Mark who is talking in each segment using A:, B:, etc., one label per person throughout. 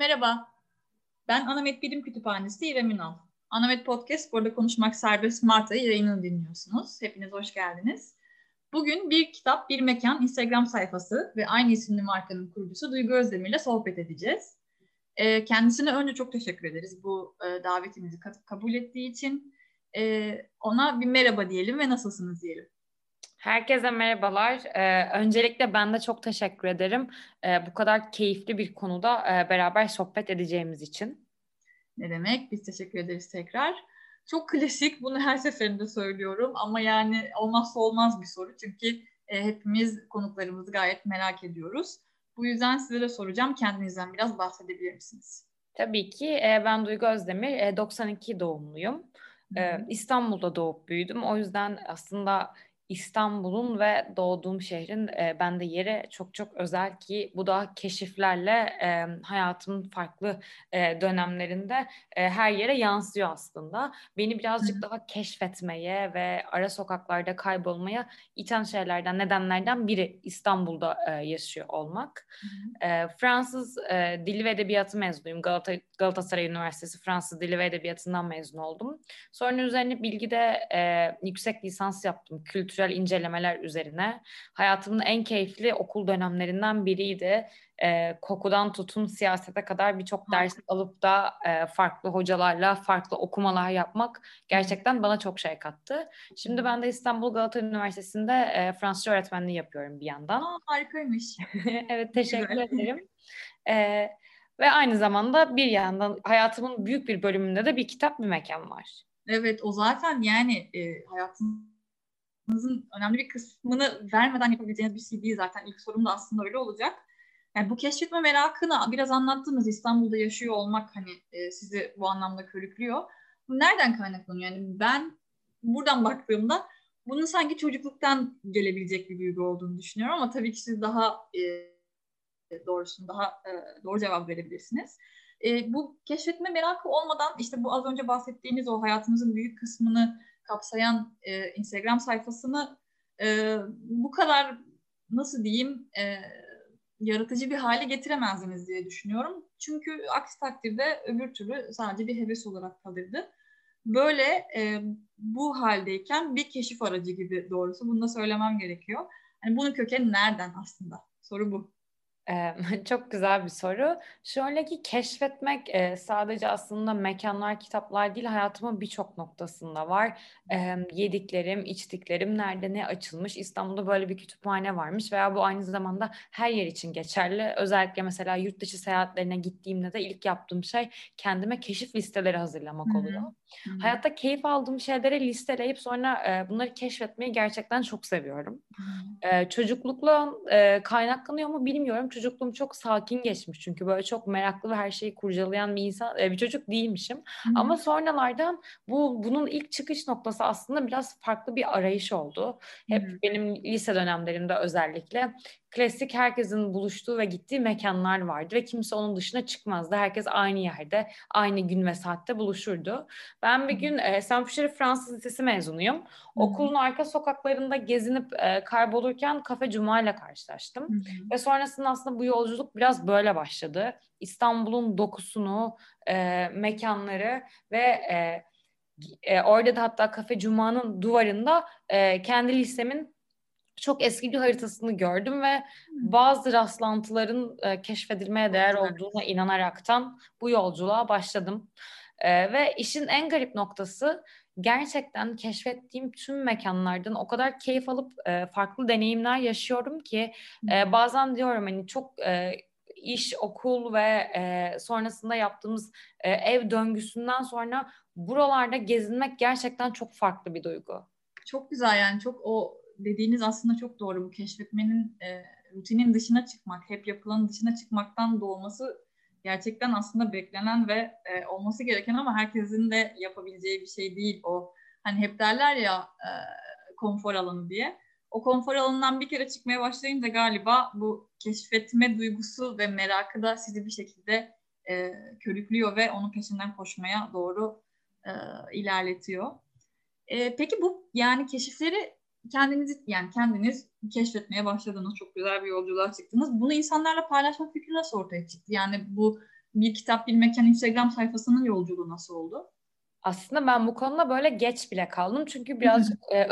A: Merhaba, ben Anamet Bilim Kütüphanesi İrem Ünal. Anamet Podcast, burada konuşmak serbest Mart ayı yayınını dinliyorsunuz. Hepiniz hoş geldiniz. Bugün bir kitap, bir mekan Instagram sayfası ve aynı isimli markanın kurucusu Duygu Özdemir ile sohbet edeceğiz. Ee, kendisine önce çok teşekkür ederiz bu e, davetimizi kabul ettiği için. Ee, ona bir merhaba diyelim ve nasılsınız diyelim.
B: Herkese merhabalar. Ee, öncelikle ben de çok teşekkür ederim. Ee, bu kadar keyifli bir konuda e, beraber sohbet edeceğimiz için.
A: Ne demek? Biz teşekkür ederiz tekrar. Çok klasik, bunu her seferinde söylüyorum ama yani olmazsa olmaz bir soru. Çünkü e, hepimiz konuklarımızı gayet merak ediyoruz. Bu yüzden size de soracağım. Kendinizden biraz bahsedebilir misiniz?
B: Tabii ki. E, ben Duygu Özdemir. E, 92 doğumluyum. E, İstanbul'da doğup büyüdüm. O yüzden aslında İstanbul'un ve doğduğum şehrin e, bende yeri çok çok özel ki bu da keşiflerle e, hayatımın farklı e, dönemlerinde e, her yere yansıyor aslında. Beni birazcık daha keşfetmeye ve ara sokaklarda kaybolmaya iten şeylerden, nedenlerden biri İstanbul'da e, yaşıyor olmak. E, Fransız e, Dili ve Edebiyatı mezunuyum. Galata, Galatasaray Üniversitesi Fransız Dili ve Edebiyatı'ndan mezun oldum. Sonra üzerine bilgide e, yüksek lisans yaptım. Kültür kültürel incelemeler üzerine. Hayatımın en keyifli okul dönemlerinden biriydi. E, kokudan tutun siyasete kadar birçok ders alıp da e, farklı hocalarla farklı okumalar yapmak gerçekten bana çok şey kattı. Şimdi ben de İstanbul Galata Üniversitesi'nde e, Fransızca öğretmenliği yapıyorum bir yandan.
A: Aa, harikaymış.
B: evet teşekkür ederim. E, ve aynı zamanda bir yandan hayatımın büyük bir bölümünde de bir kitap bir mekan var.
A: Evet o zaten yani e, hayatın hayatınızın önemli bir kısmını vermeden yapabileceğiniz bir şey değil zaten. İlk sorum da aslında öyle olacak. Yani bu keşfetme merakını biraz anlattığınız İstanbul'da yaşıyor olmak hani e, sizi bu anlamda körüklüyor. Bu nereden kaynaklanıyor? Yani ben buradan baktığımda bunun sanki çocukluktan gelebilecek bir duygu olduğunu düşünüyorum ama tabii ki siz daha e, doğrusunu daha e, doğru cevap verebilirsiniz. E, bu keşfetme merakı olmadan işte bu az önce bahsettiğiniz o hayatımızın büyük kısmını kapsayan e, Instagram sayfasını e, bu kadar nasıl diyeyim e, yaratıcı bir hale getiremezdiniz diye düşünüyorum. Çünkü aksi takdirde öbür türlü sadece bir heves olarak kalırdı. Böyle e, bu haldeyken bir keşif aracı gibi doğrusu bunu da söylemem gerekiyor. Yani bunun kökeni nereden aslında? Soru bu.
B: Çok güzel bir soru. Şöyle ki keşfetmek sadece aslında mekanlar, kitaplar değil hayatımın birçok noktasında var. Yediklerim, içtiklerim, nerede ne açılmış. İstanbul'da böyle bir kütüphane varmış veya bu aynı zamanda her yer için geçerli. Özellikle mesela yurt dışı seyahatlerine gittiğimde de ilk yaptığım şey kendime keşif listeleri hazırlamak oluyor. Hı-hı. Hayatta keyif aldığım şeyleri listeleyip sonra bunları keşfetmeyi gerçekten çok seviyorum. Hı-hı. Çocuklukla kaynaklanıyor mu bilmiyorum çocukluğum çok sakin geçmiş çünkü böyle çok meraklı ve her şeyi kurcalayan bir insan e, bir çocuk değilmişim. Hı. Ama sonralardan bu bunun ilk çıkış noktası aslında biraz farklı bir arayış oldu. Hep Hı. benim lise dönemlerimde özellikle klasik herkesin buluştuğu ve gittiği mekanlar vardı ve kimse onun dışına çıkmazdı. Herkes aynı yerde, aynı gün ve saatte buluşurdu. Ben bir gün e, Saint Fransız Lisesi mezunuyum. Hı. Okulun arka sokaklarında gezinip e, kaybolurken Kafe Cuma ile karşılaştım. Hı. Ve sonrasında aslında bu yolculuk biraz böyle başladı. İstanbul'un dokusunu, e, mekanları ve e, e, orada da hatta Kafe Cuma'nın duvarında e, kendi lisemin çok eski bir haritasını gördüm ve bazı rastlantıların e, keşfedilmeye değer olduğuna inanaraktan bu yolculuğa başladım. E, ve işin en garip noktası gerçekten keşfettiğim tüm mekanlardan o kadar keyif alıp e, farklı deneyimler yaşıyorum ki e, bazen diyorum hani çok e, iş, okul ve e, sonrasında yaptığımız e, ev döngüsünden sonra buralarda gezinmek gerçekten çok farklı bir duygu.
A: Çok güzel yani çok o dediğiniz aslında çok doğru. Bu keşfetmenin e, rutinin dışına çıkmak, hep yapılanın dışına çıkmaktan doğması gerçekten aslında beklenen ve e, olması gereken ama herkesin de yapabileceği bir şey değil o. Hani hep derler ya e, konfor alanı diye. O konfor alanından bir kere çıkmaya başlayınca galiba bu keşfetme duygusu ve merakı da sizi bir şekilde e, körüklüyor ve onun peşinden koşmaya doğru e, ilerletiyor. E, peki bu yani keşifleri kendinizi yani kendiniz keşfetmeye başladınız. Çok güzel bir yolculuğa çıktınız. Bunu insanlarla paylaşma fikri nasıl ortaya çıktı? Yani bu bir kitap bir mekan Instagram sayfasının yolculuğu nasıl oldu?
B: Aslında ben bu konuda böyle geç bile kaldım. Çünkü birazcık e,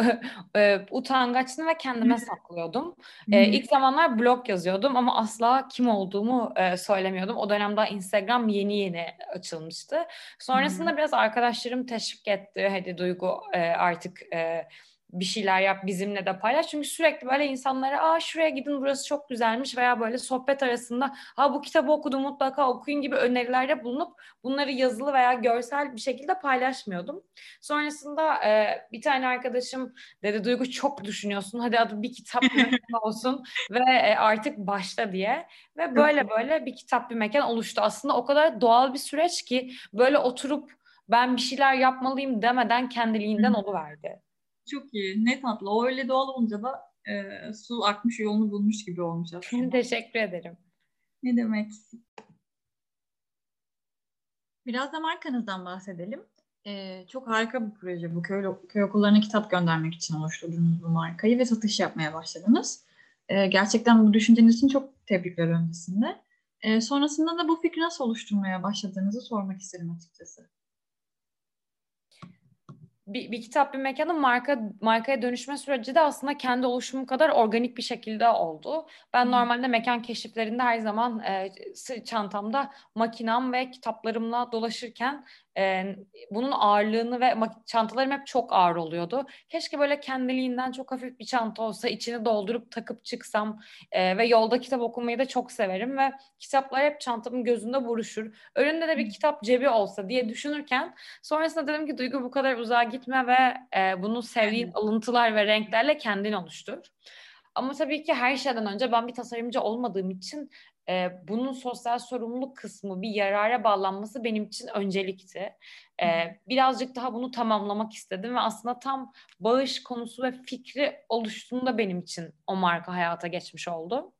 B: e, utangaçtım ve kendime saklıyordum. E, ilk zamanlar blog yazıyordum ama asla kim olduğumu e, söylemiyordum. O dönemde Instagram yeni yeni açılmıştı. Sonrasında biraz arkadaşlarım teşvik etti. Hadi Duygu e, artık... E, bir şeyler yap bizimle de paylaş. Çünkü sürekli böyle insanlara aa şuraya gidin burası çok güzelmiş veya böyle sohbet arasında ha bu kitabı okudum mutlaka okuyun gibi önerilerde bulunup bunları yazılı veya görsel bir şekilde paylaşmıyordum. Sonrasında e, bir tane arkadaşım dedi Duygu çok düşünüyorsun hadi adı bir kitap olsun ve e, artık başla diye ve böyle böyle bir kitap bir mekan oluştu. Aslında o kadar doğal bir süreç ki böyle oturup ben bir şeyler yapmalıyım demeden kendiliğinden oluverdi.
A: Çok iyi. Ne tatlı. O öyle doğal olunca da e, su akmış yolunu bulmuş gibi olmuş aslında.
B: Teşekkür ederim.
A: Ne demek. Biraz da markanızdan bahsedelim. Ee, çok harika bir proje bu. Köy, köy okullarına kitap göndermek için oluşturdunuz bu markayı ve satış yapmaya başladınız. Ee, gerçekten bu düşünceniz için çok tebrikler öncesinde. Ee, sonrasında da bu fikri nasıl oluşturmaya başladığınızı sormak isterim açıkçası
B: bir, bir kitap bir mekanın marka markaya dönüşme süreci de aslında kendi oluşumum kadar organik bir şekilde oldu. Ben normalde mekan keşiflerinde her zaman e, çantamda makinam ve kitaplarımla dolaşırken e, bunun ağırlığını ve çantalarım hep çok ağır oluyordu. Keşke böyle kendiliğinden çok hafif bir çanta olsa içini doldurup takıp çıksam e, ve yolda kitap okumayı da çok severim ve kitaplar hep çantamın gözünde buruşur. Önünde de bir kitap cebi olsa diye düşünürken sonrasında dedim ki Duygu bu kadar uzağa gitme ve e, bunu sevdiğin alıntılar ve renklerle kendin oluştur. Ama tabii ki her şeyden önce ben bir tasarımcı olmadığım için e, bunun sosyal sorumluluk kısmı bir yarara bağlanması benim için öncelikti. E, birazcık daha bunu tamamlamak istedim ve aslında tam bağış konusu ve fikri oluştuğunda benim için o marka hayata geçmiş oldu.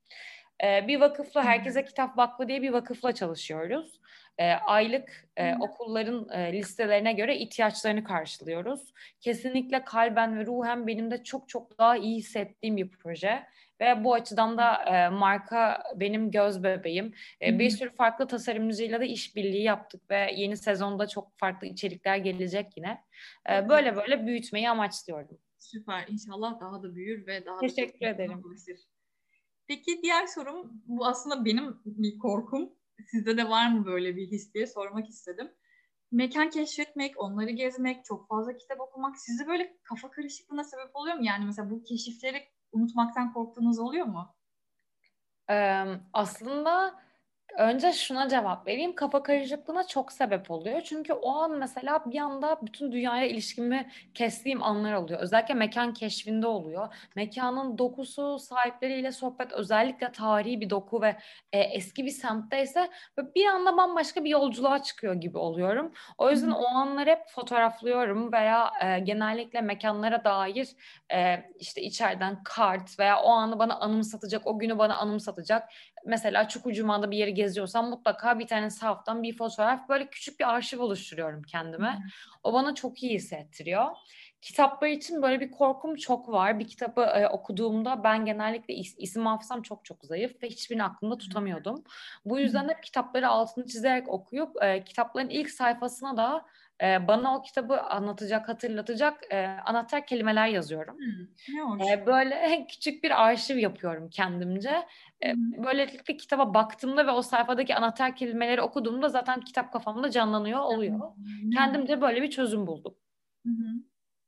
B: E, bir vakıfla Herkese Kitap Vakfı diye bir vakıfla çalışıyoruz e, aylık e, okulların e, listelerine göre ihtiyaçlarını karşılıyoruz. Kesinlikle kalben ve ruhen benim de çok çok daha iyi hissettiğim bir proje. Ve bu açıdan da e, marka benim göz bebeğim. E, bir sürü farklı tasarımcıyla da işbirliği yaptık ve yeni sezonda çok farklı içerikler gelecek yine. E, böyle böyle büyütmeyi amaçlıyorum.
A: Süper. İnşallah daha da büyür ve daha
B: Teşekkür da ederim.
A: Peki diğer sorum bu aslında benim bir korkum. Sizde de var mı böyle bir his diye sormak istedim. Mekan keşfetmek, onları gezmek, çok fazla kitap okumak sizi böyle kafa karışıklığına sebep oluyor mu? Yani mesela bu keşifleri unutmaktan korktuğunuz oluyor mu?
B: Ee, aslında Önce şuna cevap vereyim. Kafa karışıklığına çok sebep oluyor. Çünkü o an mesela bir anda bütün dünyaya ilişkimi kestiğim anlar oluyor. Özellikle mekan keşfinde oluyor. Mekanın dokusu, sahipleriyle sohbet, özellikle tarihi bir doku ve e, eski bir semtteyse bir anda bambaşka bir yolculuğa çıkıyor gibi oluyorum. O yüzden o anları hep fotoğraflıyorum veya e, genellikle mekanlara dair e, işte içeriden kart veya o anı bana anımsatacak, o günü bana anımsatacak mesela Çukurcuma'da bir yeri geziyorsam mutlaka bir tane sahaftan bir fotoğraf böyle küçük bir arşiv oluşturuyorum kendime. Hmm. O bana çok iyi hissettiriyor. Kitaplar için böyle bir korkum çok var. Bir kitabı e, okuduğumda ben genellikle is, isim hafızam çok çok zayıf ve hiçbirini aklımda tutamıyordum. Bu yüzden hep kitapları altını çizerek okuyup e, kitapların ilk sayfasına da e, bana o kitabı anlatacak, hatırlatacak e, anahtar kelimeler yazıyorum. Hmm. E, böyle küçük bir arşiv yapıyorum kendimce. E, böylelikle kitaba baktığımda ve o sayfadaki anahtar kelimeleri okuduğumda zaten kitap kafamda canlanıyor oluyor. Hmm. Kendimce böyle bir çözüm buldum.
A: Hı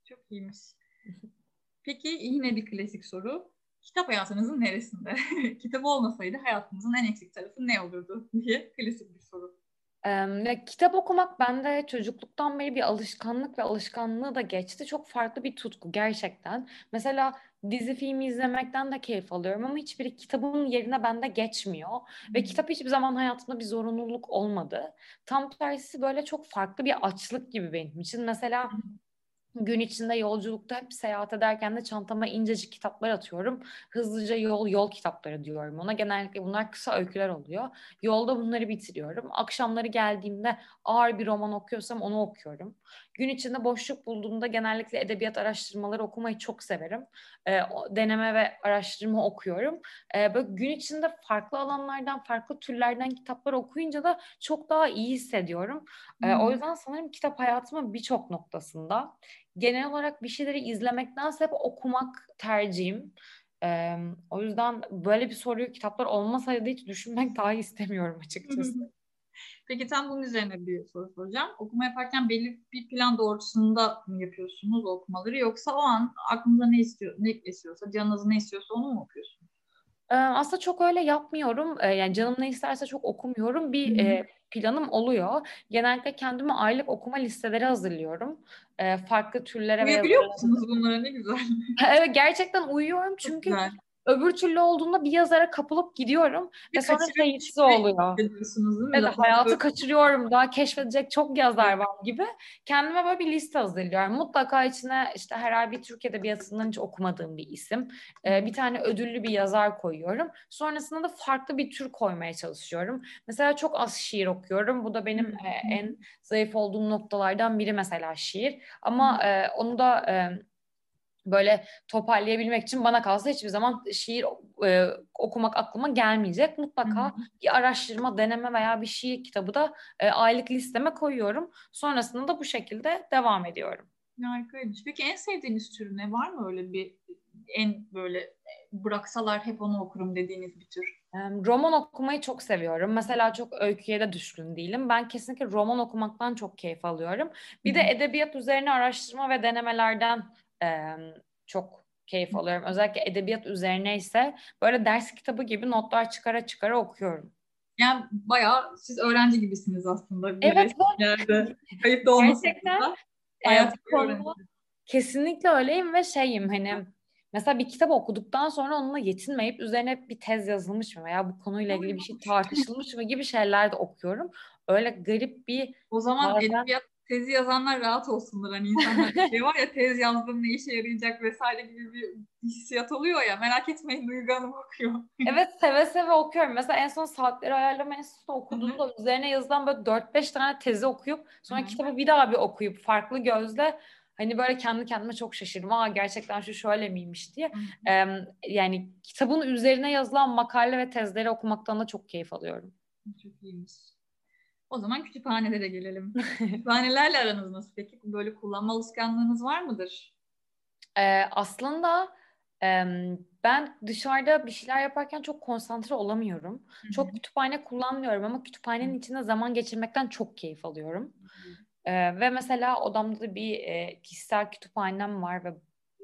A: Çok iyiymiş. Peki yine bir klasik soru. Kitap hayatınızın neresinde? Kitabı olmasaydı hayatınızın en eksik tarafı ne olurdu diye klasik bir soru.
B: Eee, kitap okumak bende çocukluktan beri bir alışkanlık ve alışkanlığı da geçti. Çok farklı bir tutku gerçekten. Mesela dizi film izlemekten de keyif alıyorum ama hiçbiri kitabın yerine bende geçmiyor. Ve kitap hiçbir zaman hayatımda bir zorunluluk olmadı. Tam tersi böyle çok farklı bir açlık gibi benim için. Mesela Gün içinde yolculukta hep seyahat ederken de çantama incecik kitaplar atıyorum. Hızlıca yol yol kitapları diyorum ona. Genellikle bunlar kısa öyküler oluyor. Yolda bunları bitiriyorum. Akşamları geldiğimde ağır bir roman okuyorsam onu okuyorum. Gün içinde boşluk bulduğumda genellikle edebiyat araştırmaları okumayı çok severim. E, deneme ve araştırma okuyorum. E, böyle gün içinde farklı alanlardan, farklı türlerden kitaplar okuyunca da çok daha iyi hissediyorum. E, o yüzden sanırım kitap hayatımın birçok noktasında. Genel olarak bir şeyleri izlemektense hep okumak tercihim. Ee, o yüzden böyle bir soruyu kitaplar olmasaydı hiç düşünmek daha istemiyorum açıkçası.
A: Peki tam bunun üzerine bir soru soracağım. Okuma yaparken belli bir plan doğrultusunda mı yapıyorsunuz okumaları yoksa o an aklınıza ne istiyor, ne istiyorsa, canınız ne istiyorsa onu mu okuyorsunuz?
B: Ee, aslında çok öyle yapmıyorum. Ee, yani canım ne isterse çok okumuyorum. Bir e, planım oluyor. Genellikle kendime aylık okuma listeleri hazırlıyorum. Ee, farklı türlere
A: Uyuyabiliyor musunuz bunlara ne güzel.
B: evet gerçekten uyuyorum çünkü Öbür türlü olduğunda bir yazara kapılıp gidiyorum bir ve sonra sayısı oluyor. Evet, hayatı kaçırıyorum daha keşfedecek çok yazar var gibi. Kendime böyle bir liste hazırlıyorum. Mutlaka içine işte herhalde bir Türk Edebiyatı'ndan hiç okumadığım bir isim. Ee, bir tane ödüllü bir yazar koyuyorum. Sonrasında da farklı bir tür koymaya çalışıyorum. Mesela çok az şiir okuyorum. Bu da benim e, en zayıf olduğum noktalardan biri mesela şiir. Ama e, onu da e, böyle toparlayabilmek için bana kalsa hiçbir zaman şiir e, okumak aklıma gelmeyecek. Mutlaka Hı-hı. bir araştırma, deneme veya bir şiir kitabı da e, aylık listeme koyuyorum. Sonrasında da bu şekilde devam ediyorum.
A: Harikaymış. Peki en sevdiğiniz tür ne? Var mı öyle bir en böyle e, bıraksalar hep onu okurum dediğiniz bir tür?
B: Roman okumayı çok seviyorum. Mesela çok öyküye de düşkün değilim. Ben kesinlikle roman okumaktan çok keyif alıyorum. Bir de edebiyat üzerine araştırma ve denemelerden e, çok keyif alıyorum. Özellikle edebiyat üzerine ise böyle ders kitabı gibi notlar çıkara çıkara okuyorum.
A: Yani bayağı siz öğrenci gibisiniz aslında. Evet. Yerde. Kayıp da. Gerçekten.
B: Kesinlikle öyleyim ve şeyim hani mesela bir kitap okuduktan sonra onunla yetinmeyip üzerine bir tez yazılmış mı veya bu konuyla ilgili bir şey tartışılmış mı gibi şeyler de okuyorum. Öyle garip bir
A: O zaman bazen... edebiyat tezi yazanlar rahat olsunlar. Hani insanlar bir şey var ya tez yazdım ne işe yarayacak vesaire gibi bir hissiyat oluyor ya. Merak etmeyin Duygu Hanım okuyor.
B: evet seve seve okuyorum. Mesela en son saatleri ayarlama enstitüsünde okuduğumda üzerine yazılan böyle 4-5 tane tezi okuyup sonra Hı-hı. kitabı bir daha bir okuyup farklı gözle hani böyle kendi kendime çok şaşırdım. Aa gerçekten şu şöyle miymiş diye. Ee, yani kitabın üzerine yazılan makale ve tezleri okumaktan da çok keyif alıyorum.
A: Çok iyiymiş. O zaman kütüphanelere gelelim. Kütüphanelerle aranız nasıl peki? Böyle kullanma alışkanlığınız var mıdır?
B: Ee, aslında e, ben dışarıda bir şeyler yaparken çok konsantre olamıyorum. Hı-hı. Çok kütüphane kullanmıyorum ama kütüphanenin içinde zaman geçirmekten çok keyif alıyorum. Ee, ve mesela odamda da bir e, kişisel kütüphanem var ve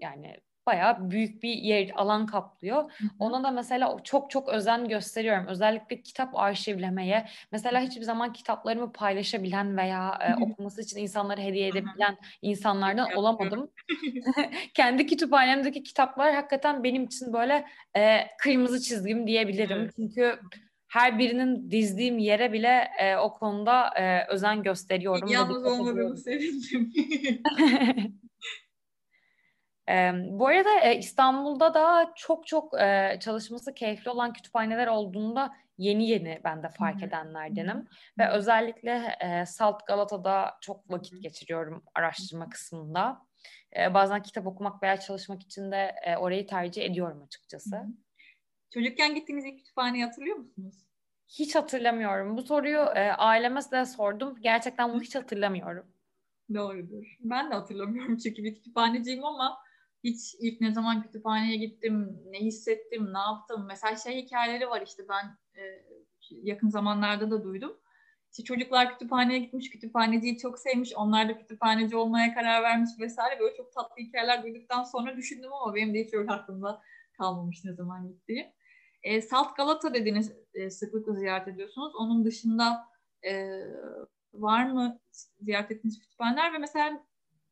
B: yani bayağı büyük bir yer alan kaplıyor. Hı-hı. Ona da mesela çok çok özen gösteriyorum. Özellikle kitap arşivlemeye. Mesela hiçbir zaman kitaplarımı paylaşabilen veya e, okuması için insanlara hediye edebilen Hı-hı. insanlardan olamadım. Kendi kütüphanemdeki kitaplar hakikaten benim için böyle e, kırmızı çizgim diyebilirim. Evet. Çünkü her birinin dizdiğim yere bile e, o konuda e, özen gösteriyorum.
A: Yalnız olmadığımı sevindim.
B: E, bu arada e, İstanbul'da da çok çok e, çalışması keyifli olan kütüphaneler olduğunda yeni yeni ben de fark Hı-hı. edenlerdenim. Hı-hı. Ve özellikle e, Salt Galata'da çok vakit geçiriyorum araştırma kısmında. E, bazen kitap okumak veya çalışmak için de e, orayı tercih ediyorum açıkçası. Hı-hı.
A: Çocukken gittiğiniz ilk kütüphaneyi hatırlıyor musunuz?
B: Hiç hatırlamıyorum. Bu soruyu e, aileme de sordum. Gerçekten bunu hiç hatırlamıyorum.
A: Doğrudur. Ben de hatırlamıyorum çünkü bir kütüphaneciyim ama hiç ilk ne zaman kütüphaneye gittim, ne hissettim, ne yaptım. Mesela şey hikayeleri var işte ben e, yakın zamanlarda da duydum. İşte çocuklar kütüphaneye gitmiş, kütüphaneciyi çok sevmiş, onlar da kütüphaneci olmaya karar vermiş vesaire. Böyle çok tatlı hikayeler duyduktan sonra düşündüm ama benim de hiç öyle aklımda kalmamış ne zaman gittiğim. E, Salt Galata dediğiniz e, sıklıkla ziyaret ediyorsunuz. Onun dışında e, var mı ziyaret ettiğiniz kütüphaneler ve mesela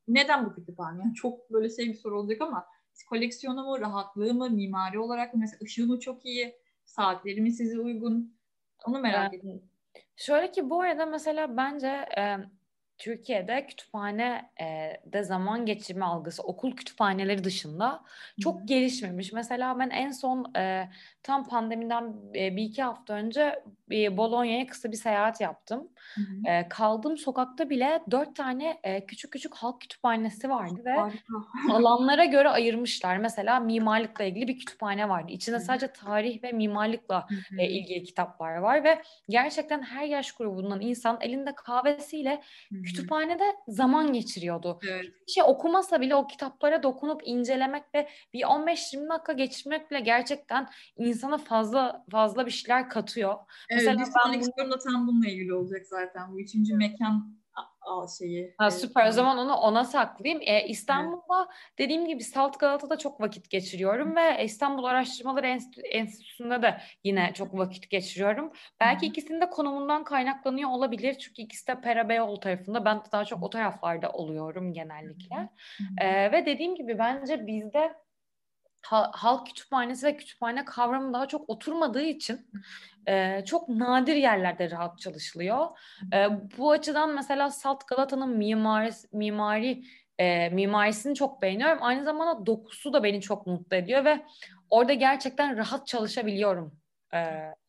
A: neden bu kütüphane? Yani çok böyle şey bir soru olacak ama koleksiyonu mu, rahatlığı mı, mimari olarak mı, mesela ışığı mı çok iyi, saatleri mi size uygun? Onu merak yani, ediyorum.
B: Şöyle ki bu arada mesela bence e, Türkiye'de kütüphane e, de zaman geçirme algısı okul kütüphaneleri dışında çok Hı. gelişmemiş. Mesela ben en son e, tam pandemiden e, bir iki hafta önce e, Bolonya'ya kısa bir seyahat yaptım. E, kaldığım sokakta bile dört tane e, küçük küçük halk kütüphanesi vardı ve alanlara göre ayırmışlar. Mesela mimarlıkla ilgili bir kütüphane vardı. İçinde sadece tarih ve mimarlıkla e, ilgili kitaplar var ve gerçekten her yaş grubundan insan elinde kahvesiyle kütüphanede zaman geçiriyordu. Evet. Bir şey okumasa bile o kitaplara dokunup incelemek ve bir 15-20 dakika geçirmek bile gerçekten insana fazla fazla bir şeyler katıyor.
A: Evet, Mesela bir sonraki bunu... da tam bununla ilgili olacak zaten. Bu üçüncü mekan al şeyi.
B: Ha, süper. O zaman onu ona saklayayım. Ee, İstanbul'da evet. dediğim gibi Salt Galata'da çok vakit geçiriyorum ve İstanbul Araştırmaları Enstitüsü'nde de yine çok vakit geçiriyorum. Belki ikisinde konumundan kaynaklanıyor olabilir. Çünkü ikisi de Pera Beyoğlu tarafında. Ben daha çok o taraflarda oluyorum genellikle. Ee, ve dediğim gibi bence bizde halk kütüphanesi ve kütüphane kavramı daha çok oturmadığı için e, çok nadir yerlerde rahat çalışılıyor. E, bu açıdan mesela Salt Galata'nın mimari, mimari e, mimarisini çok beğeniyorum. Aynı zamanda dokusu da beni çok mutlu ediyor ve orada gerçekten rahat çalışabiliyorum.
A: E,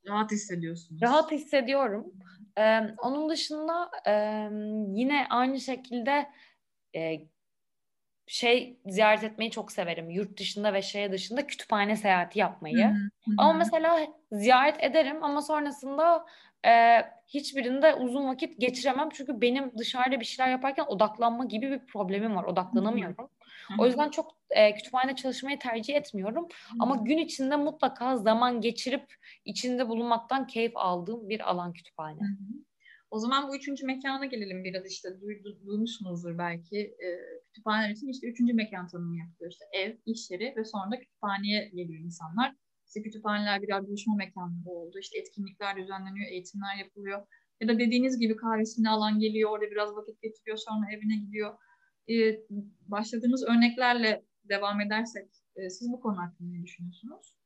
A: rahat hissediyorsunuz.
B: Rahat hissediyorum. E, onun dışında e, yine aynı şekilde e, şey ziyaret etmeyi çok severim. Yurt dışında ve şehir dışında kütüphane seyahati yapmayı. Hı hı. Ama mesela ziyaret ederim ama sonrasında e, hiçbirinde uzun vakit geçiremem. Çünkü benim dışarıda bir şeyler yaparken odaklanma gibi bir problemim var. Odaklanamıyorum. Hı hı. O yüzden çok e, kütüphane çalışmayı tercih etmiyorum. Hı hı. Ama gün içinde mutlaka zaman geçirip içinde bulunmaktan keyif aldığım bir alan kütüphane. Hı hı.
A: O zaman bu üçüncü mekana gelelim biraz işte duydu, duymuşsunuzdur belki. E, kütüphaneler için işte üçüncü mekan tanımı yapılıyor. İşte ev, iş yeri ve sonra da kütüphaneye geliyor insanlar. İşte kütüphaneler birer buluşma mekanları oldu. İşte etkinlikler düzenleniyor, eğitimler yapılıyor. Ya da dediğiniz gibi kahvesini alan geliyor, orada biraz vakit geçiriyor, sonra evine gidiyor. Ee, başladığımız örneklerle devam edersek e, siz bu konu hakkında ne düşünüyorsunuz?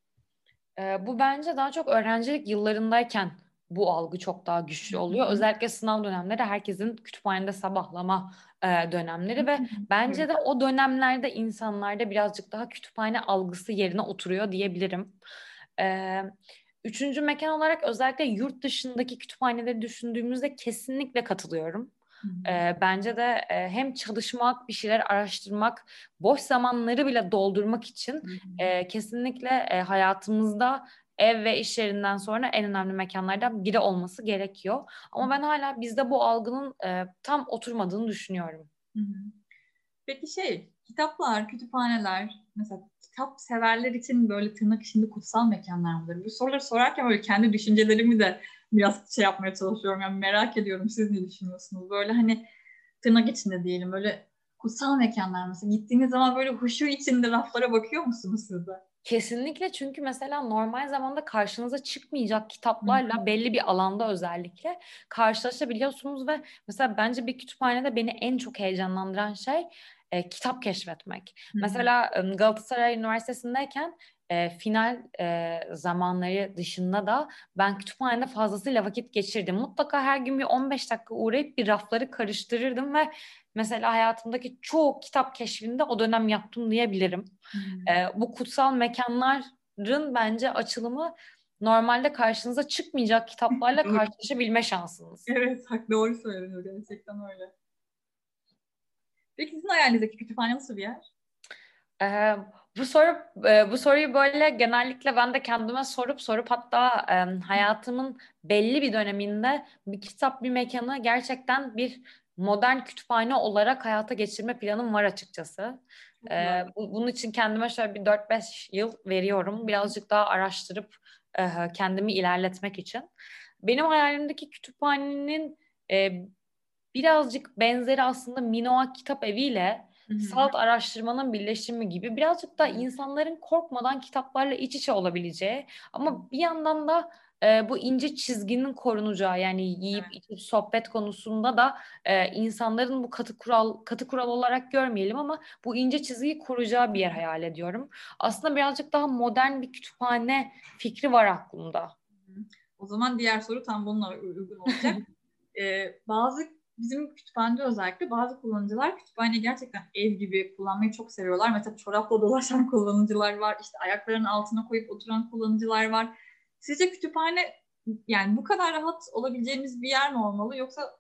B: Ee, bu bence daha çok öğrencilik yıllarındayken bu algı çok daha güçlü oluyor. Özellikle sınav dönemleri herkesin kütüphanede sabahlama e, dönemleri ve bence de o dönemlerde insanlarda birazcık daha kütüphane algısı yerine oturuyor diyebilirim. E, üçüncü mekan olarak özellikle yurt dışındaki kütüphaneleri düşündüğümüzde kesinlikle katılıyorum. E, bence de e, hem çalışmak, bir şeyler araştırmak, boş zamanları bile doldurmak için e, kesinlikle e, hayatımızda ev ve iş yerinden sonra en önemli mekanlardan biri olması gerekiyor. Ama ben hala bizde bu algının e, tam oturmadığını düşünüyorum.
A: Peki şey, kitaplar, kütüphaneler, mesela kitap severler için böyle tırnak içinde kutsal mekanlar mıdır? Bu soruları sorarken böyle kendi düşüncelerimi de biraz şey yapmaya çalışıyorum. Yani merak ediyorum siz ne düşünüyorsunuz? Böyle hani tırnak içinde diyelim böyle kutsal mekanlar mesela gittiğiniz zaman böyle huşu içinde raflara bakıyor musunuz siz de?
B: Kesinlikle çünkü mesela normal zamanda karşınıza çıkmayacak kitaplarla belli bir alanda özellikle karşılaşabiliyorsunuz ve mesela bence bir kütüphanede beni en çok heyecanlandıran şey e, kitap keşfetmek. Hı-hı. Mesela Galatasaray Üniversitesi'ndeyken e, final e, zamanları dışında da ben kütüphanede fazlasıyla vakit geçirdim. Mutlaka her gün bir 15 dakika uğrayıp bir rafları karıştırırdım ve mesela hayatımdaki çoğu kitap keşfinde o dönem yaptım diyebilirim. Hmm. E, bu kutsal mekanların bence açılımı normalde karşınıza çıkmayacak kitaplarla karşılaşabilme şansınız.
A: Evet, doğru söylüyorsun gerçekten öyle. Peki sizin hayalinizdeki kütüphane nasıl bir yer?
B: Ee, bu soru e, bu soruyu böyle genellikle ben de kendime sorup sorup hatta e, hayatımın belli bir döneminde bir kitap bir mekanı gerçekten bir modern kütüphane olarak hayata geçirme planım var açıkçası. Ee, bu, bunun için kendime şöyle bir 4-5 yıl veriyorum. Birazcık daha araştırıp e, kendimi ilerletmek için. Benim hayalimdeki kütüphanenin e, birazcık benzeri aslında Minoa Kitap Evi ile Salt araştırmanın birleşimi gibi birazcık da insanların korkmadan kitaplarla iç içe olabileceği ama bir yandan da e, bu ince çizginin korunacağı yani yiyip evet. içip sohbet konusunda da e, insanların bu katı kural katı kural olarak görmeyelim ama bu ince çizgiyi koruyacağı bir yer hayal ediyorum. Aslında birazcık daha modern bir kütüphane fikri var aklımda.
A: O zaman diğer soru tam bununla uygun olacak. ee, bazı bizim kütüphanede özellikle bazı kullanıcılar kütüphaneyi gerçekten ev gibi kullanmayı çok seviyorlar. Mesela çorapla dolaşan kullanıcılar var. İşte ayaklarının altına koyup oturan kullanıcılar var. Sizce kütüphane yani bu kadar rahat olabileceğimiz bir yer mi olmalı yoksa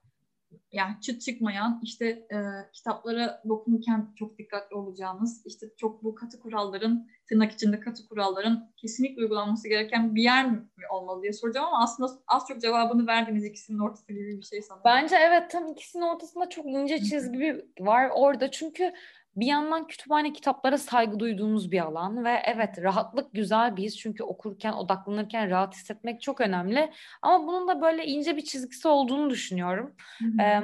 A: yani çıt çıkmayan işte e, kitaplara dokunurken çok dikkatli olacağımız işte çok bu katı kuralların tırnak içinde katı kuralların kesinlikle uygulanması gereken bir yer mi olmalı diye soracağım ama aslında az çok cevabını verdiğimiz ikisinin ortası gibi bir şey sanırım.
B: Bence evet tam ikisinin ortasında çok ince çizgi var orada çünkü bir yandan kütüphane kitaplara saygı duyduğumuz bir alan ve evet rahatlık güzel bir his. Çünkü okurken odaklanırken rahat hissetmek çok önemli. Ama bunun da böyle ince bir çizgisi olduğunu düşünüyorum. Ee,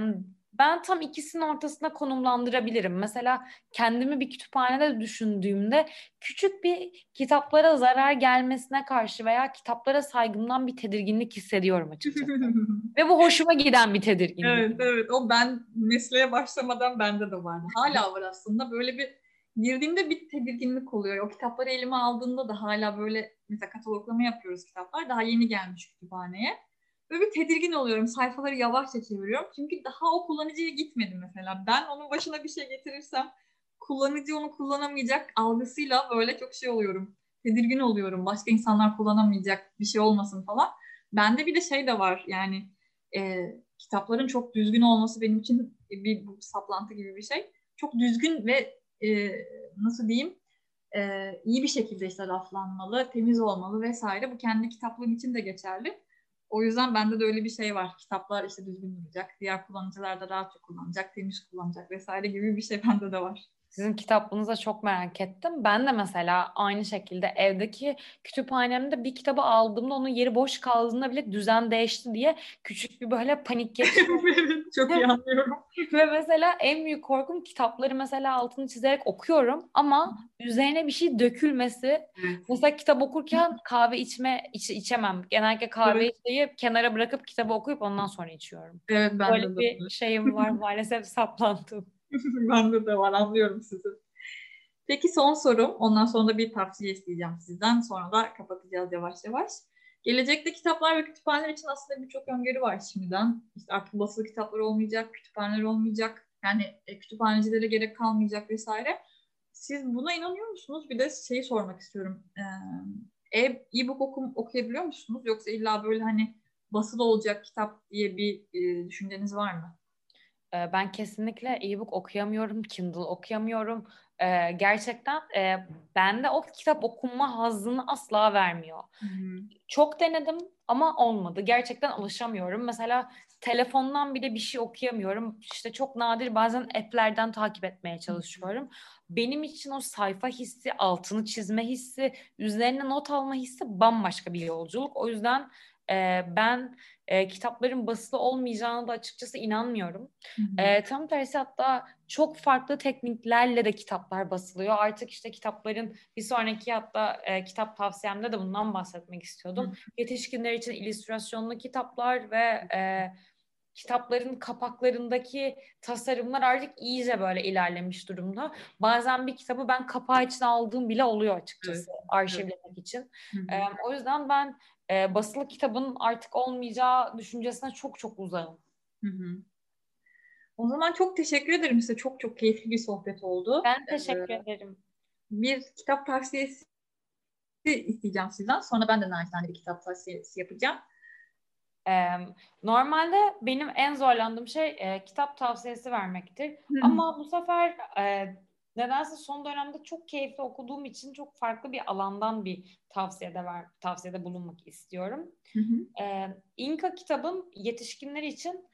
B: ben tam ikisinin ortasına konumlandırabilirim. Mesela kendimi bir kütüphanede düşündüğümde küçük bir kitaplara zarar gelmesine karşı veya kitaplara saygımdan bir tedirginlik hissediyorum açıkçası. Ve bu hoşuma giden bir tedirginlik.
A: Evet, evet. O ben mesleğe başlamadan bende de vardı. Hala var aslında. Böyle bir girdiğimde bir tedirginlik oluyor. O kitapları elime aldığımda da hala böyle mesela kataloglama yapıyoruz kitaplar. Daha yeni gelmiş kütüphaneye. Böyle bir tedirgin oluyorum. Sayfaları yavaşça çeviriyorum. Çünkü daha o kullanıcıya gitmedim mesela. Ben onun başına bir şey getirirsem kullanıcı onu kullanamayacak algısıyla böyle çok şey oluyorum. Tedirgin oluyorum. Başka insanlar kullanamayacak bir şey olmasın falan. Bende bir de şey de var yani e, kitapların çok düzgün olması benim için bir saplantı gibi bir şey. Çok düzgün ve e, nasıl diyeyim e, iyi bir şekilde işte raflanmalı, temiz olmalı vesaire. Bu kendi kitaplığım için de geçerli. O yüzden bende de öyle bir şey var. Kitaplar işte düzgün duracak. Diğer kullanıcılar da rahatça kullanacak, temiz kullanacak vesaire gibi bir şey bende de var.
B: Sizin kitabınıza çok merak ettim. Ben de mesela aynı şekilde evdeki kütüphanemde bir kitabı aldığımda onun yeri boş kaldığında bile düzen değişti diye küçük bir böyle panik geçirdim.
A: çok iyi anlıyorum.
B: Ve mesela en büyük korkum kitapları mesela altını çizerek okuyorum ama üzerine bir şey dökülmesi. Mesela kitap okurken kahve içme iç, içemem. Genellikle kahve evet. içeyip kenara bırakıp kitabı okuyup ondan sonra içiyorum.
A: Evet ben
B: Böyle
A: de
B: bir şeyim var maalesef saplantım.
A: Bende de var anlıyorum sizi. Peki son sorum. Ondan sonra da bir tavsiye isteyeceğim sizden. Sonra da kapatacağız yavaş yavaş. Gelecekte kitaplar ve kütüphaneler için aslında birçok öngörü var şimdiden. İşte artık basılı kitaplar olmayacak, kütüphaneler olmayacak. Yani e, kütüphanecilere gerek kalmayacak vesaire. Siz buna inanıyor musunuz? Bir de şeyi sormak istiyorum. Ee, e-book okum, okuyabiliyor musunuz? Yoksa illa böyle hani basılı olacak kitap diye bir e, düşünceniz var mı?
B: Ben kesinlikle e-book okuyamıyorum, Kindle okuyamıyorum. Ee, gerçekten e, bende o kitap okunma hazzını asla vermiyor. Hı-hı. Çok denedim ama olmadı. Gerçekten alışamıyorum. Mesela telefondan bile bir şey okuyamıyorum. İşte çok nadir bazen app'lerden takip etmeye çalışıyorum. Benim için o sayfa hissi, altını çizme hissi, üzerine not alma hissi bambaşka bir yolculuk. O yüzden e, ben e, kitapların basılı olmayacağına da açıkçası inanmıyorum. E, tam tersi hatta çok farklı tekniklerle de kitaplar basılıyor. Artık işte kitapların bir sonraki hatta e, kitap tavsiyemde de bundan bahsetmek istiyordum. Hı. Yetişkinler için illüstrasyonlu kitaplar ve e, kitapların kapaklarındaki tasarımlar artık iyice böyle ilerlemiş durumda. Bazen bir kitabı ben kapağı için aldığım bile oluyor açıkçası evet. arşivlemek evet. için. Hı hı. E, o yüzden ben e, basılı kitabın artık olmayacağı düşüncesine çok çok uzağım. Hı hı.
A: O zaman çok teşekkür ederim size. Çok çok keyifli bir sohbet oldu.
B: Ben teşekkür ee, ederim.
A: Bir kitap tavsiyesi isteyeceğim sizden. Sonra ben de naçizane bir kitap tavsiyesi yapacağım.
B: Ee, normalde benim en zorlandığım şey e, kitap tavsiyesi vermektir. Hı-hı. Ama bu sefer e, nedense son dönemde çok keyifli okuduğum için çok farklı bir alandan bir tavsiyede ver, tavsiyede bulunmak istiyorum. Hı hı. Ee, İnka kitabın yetişkinler için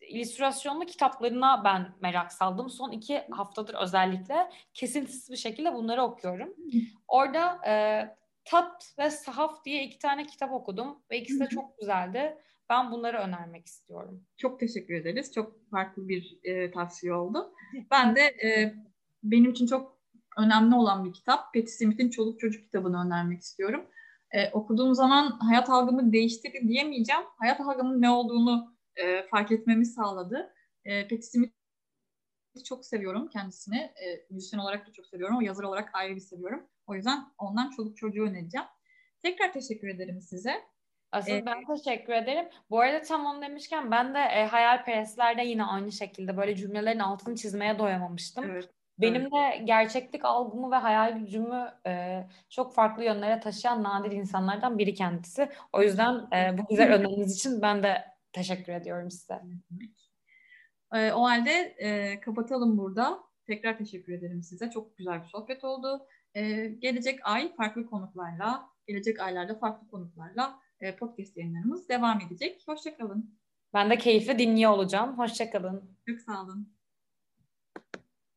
B: e, illüstrasyonlu kitaplarına ben merak saldım. Son iki haftadır özellikle kesintisiz bir şekilde bunları okuyorum. Orada e, Tat ve Sahaf diye iki tane kitap okudum ve ikisi de çok güzeldi. Ben bunları önermek istiyorum.
A: Çok teşekkür ederiz. Çok farklı bir e, tavsiye oldu. Ben de e, benim için çok önemli olan bir kitap. Patti Smith'in Çoluk Çocuk kitabını önermek istiyorum. Ee, okuduğum zaman hayat algımı değiştirdi diyemeyeceğim. Hayat algımın ne olduğunu e, fark etmemi sağladı. E, Patti Smith'i çok seviyorum kendisini. E, müzisyen olarak da çok seviyorum. O yazar olarak ayrı bir seviyorum. O yüzden ondan Çoluk Çocuğu önereceğim. Tekrar teşekkür ederim size.
B: Asıl ee, ben teşekkür ederim. Bu arada tam onu demişken ben de e, hayalperestlerde yine aynı şekilde böyle cümlelerin altını çizmeye doyamamıştım. Evet. Benim de gerçeklik algımı ve hayal gücümü e, çok farklı yönlere taşıyan nadir insanlardan biri kendisi. O yüzden e, bu güzel öneriniz için ben de teşekkür ediyorum size.
A: E, o halde e, kapatalım burada. Tekrar teşekkür ederim size. Çok güzel bir sohbet oldu. E, gelecek ay farklı konuklarla, gelecek aylarda farklı konuklarla e, podcast yayınlarımız devam edecek. Hoşçakalın.
B: Ben de keyifle dinliyor olacağım. Hoşçakalın.
A: Çok sağ olun.